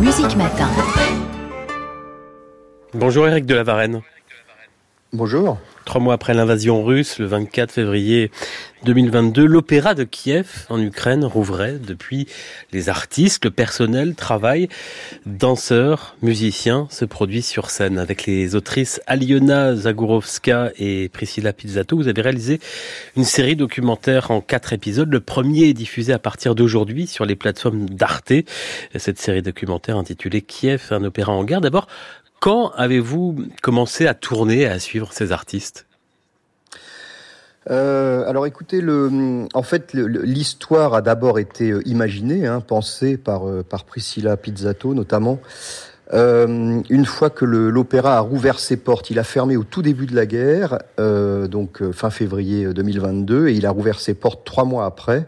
Musique Matin. Bonjour Eric de la Varenne. Bonjour. Trois mois après l'invasion russe, le 24 février 2022, l'opéra de Kiev en Ukraine rouvrait. Depuis, les artistes, le personnel travaillent. Danseurs, musiciens se produisent sur scène. Avec les autrices Aliona Zagurovska et Priscilla Pizzato, vous avez réalisé une série documentaire en quatre épisodes. Le premier est diffusé à partir d'aujourd'hui sur les plateformes d'Arte. Cette série documentaire intitulée Kiev, un opéra en guerre. D'abord, quand avez-vous commencé à tourner, à suivre ces artistes? Euh, alors écoutez, en fait, l'histoire a d'abord été euh, imaginée, hein, pensée par, euh, par Priscilla Pizzato notamment. Une fois que l'opéra a rouvert ses portes, il a fermé au tout début de la guerre, donc fin février 2022, et il a rouvert ses portes trois mois après.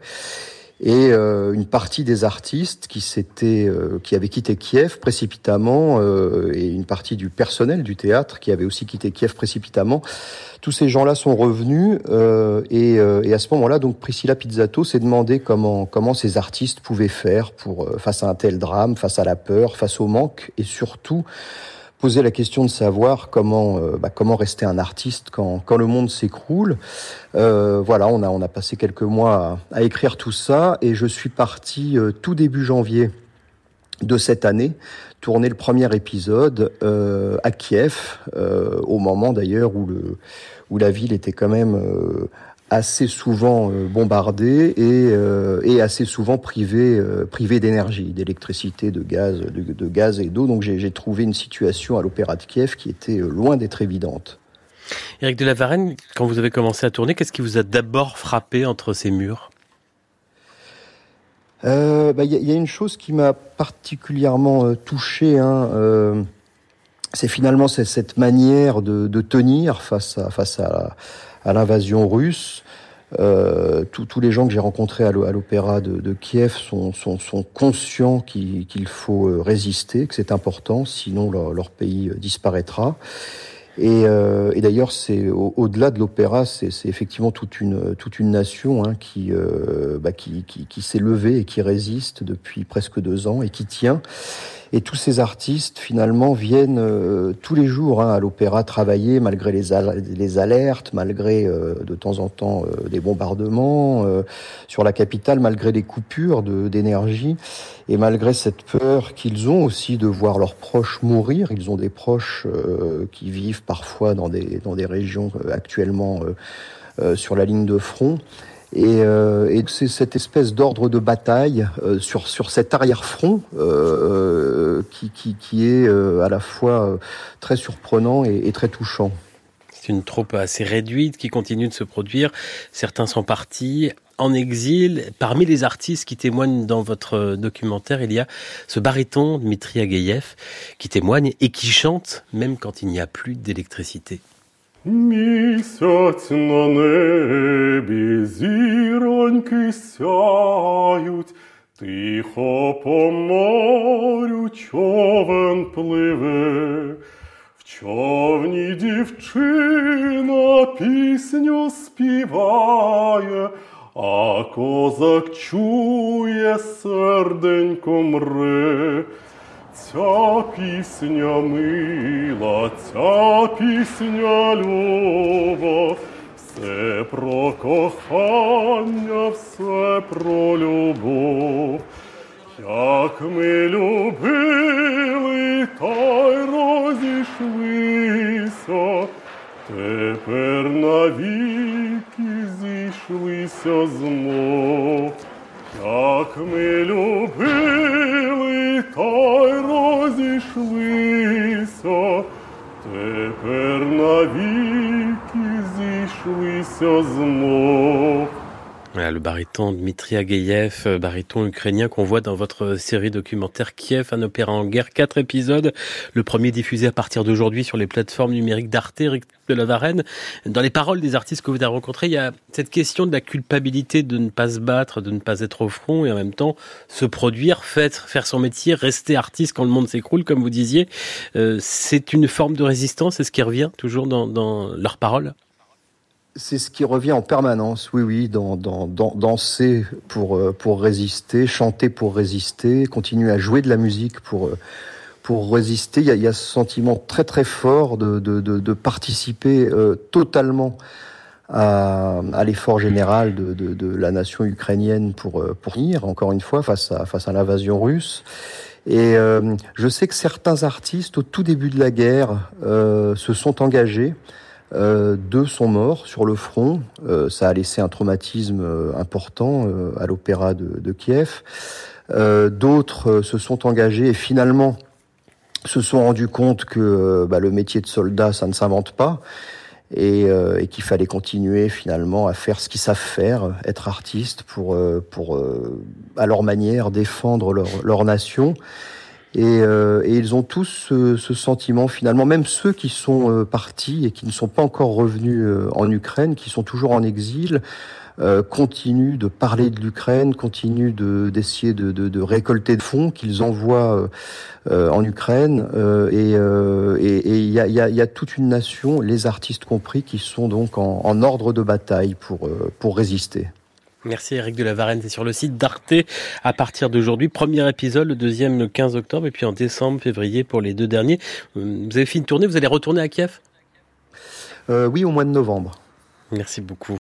Et euh, une partie des artistes qui s'étaient, euh, qui avaient quitté Kiev précipitamment, euh, et une partie du personnel du théâtre qui avait aussi quitté Kiev précipitamment, tous ces gens-là sont revenus. Et, et, à ce moment-là, donc Priscilla Pizzato s'est demandé comment comment ces artistes pouvaient faire pour face à un tel drame, face à la peur, face au manque, et surtout poser la question de savoir comment euh, bah, comment rester un artiste quand, quand le monde s'écroule. Euh, voilà, on a on a passé quelques mois à, écrire tout ça et je suis parti euh, tout début janvier de cette année tourner le premier épisode euh, à Kiev au moment d'ailleurs où le où la ville était quand même assez souvent euh, bombardé et, euh, et, assez souvent privé, euh, privé d'énergie, d'électricité, de gaz, de, de gaz et d'eau. Donc j'ai trouvé une situation à l'Opéra de Kiev qui était loin d'être évidente. Éric de la Varenne, quand vous avez commencé à tourner, qu'est-ce qui vous a d'abord frappé entre ces murs? Il euh, bah, y, y, a une chose qui m'a particulièrement touché. Hein, euh, c'est finalement cette manière de, de, tenir face à, face à, à l'invasion russe. Euh, tous les gens que j'ai rencontrés à l'opéra de, de, Kiev sont, sont, sont conscients qu'il faut euh, résister, que c'est important, sinon leur, leur, pays euh, disparaîtra. Et, euh, et d'ailleurs, c'est au-delà de l'opéra, c'est effectivement toute une toute une nation hein, qui, euh, bah, qui, qui, qui s'est levée et qui résiste depuis presque deux ans et qui tient. Et tous ces artistes, finalement, viennent euh, tous les jours hein, à l'opéra travailler, malgré les, alertes, malgré euh, de temps en temps euh, des bombardements sur la capitale, malgré des coupures d'énergie, et malgré cette peur qu'ils ont aussi de voir leurs proches mourir. Ils ont des proches qui vivent parfois dans des, dans des régions actuellement sur la ligne de front. Et, euh, et c'est cette espèce d'ordre de bataille euh, sur, sur cet arrière-front euh, qui, qui, qui, est à la fois très surprenant et, et très touchant. C'est une troupe assez réduite qui continue de se produire. Certains sont partis en exil. Parmi les artistes qui témoignent dans votre documentaire, il y a ce baryton Dmitri Ageyev qui témoigne et qui chante même quand il n'y a plus d'électricité. Дівчина пісню співає, а козак чує серденько мре. Ця пісня мила, ця пісня люба, все про кохання, все про любов, як ми любили, та навіки зійшлися знов, як ми любили, та й розійшлися, тепер навіки зійшлися знов. Voilà, le baryton Dmitri Ageyev, euh, baryton ukrainien qu'on voit dans votre série documentaire Kiev, un opéra en guerre, quatre épisodes. Le premier diffusé à partir d'aujourd'hui sur les plateformes numériques d'Arte, de la Varenne. Dans les paroles des artistes que vous avez rencontrés, il y a cette question de la culpabilité de ne pas se battre, de ne pas être au front et en même temps se produire, faire, faire son métier, rester artiste quand le monde s'écroule, comme vous disiez. Euh, c'est une forme de résistance, c'est ce qui revient toujours dans, dans leurs paroles? C'est ce qui revient en permanence, oui, oui, dans, dans, dans, danser pour, euh, pour résister, chanter pour résister, continuer à jouer de la musique pour, euh, pour résister. Il y, a, il y a ce sentiment très très fort de, de, de, de participer euh, totalement à, à l'effort général de, de, de, la nation ukrainienne pour, pour tenir, encore une fois, face à, face à l'invasion russe. Et euh, je sais que certains artistes, au tout début de la guerre, euh, se sont engagés. Euh, deux sont morts sur le front. Euh, ça a laissé un traumatisme euh, important euh, à l'opéra de, de, Kiev. D'autres se sont engagés et finalement se sont rendus compte que bah, le métier de soldat, ça ne s'invente pas. Et, et qu'il fallait continuer finalement à faire ce qu'ils savent faire, être artiste pour, pour à leur manière défendre leur, leur nation. Et, euh, et, ils ont tous ce, ce, sentiment finalement, même ceux qui sont euh, partis et qui ne sont pas encore revenus euh, en Ukraine, qui sont toujours en exil, euh, continuent de parler de l'Ukraine, continuent d'essayer de, de, de, récolter de fonds qu'ils envoient euh, en Ukraine. et il y, a, y, a, y, a, toute une nation, les artistes compris, qui sont donc en, en ordre de bataille pour, pour résister. Merci Eric de la Varenne, c'est sur le site d'Arte à partir d'aujourd'hui. Premier épisode, le deuxième le 15 octobre et puis en décembre, février pour les deux derniers. Euh, vous avez fait une tournée, vous allez retourner à Kiev? Euh, Oui, au mois de novembre. Merci beaucoup.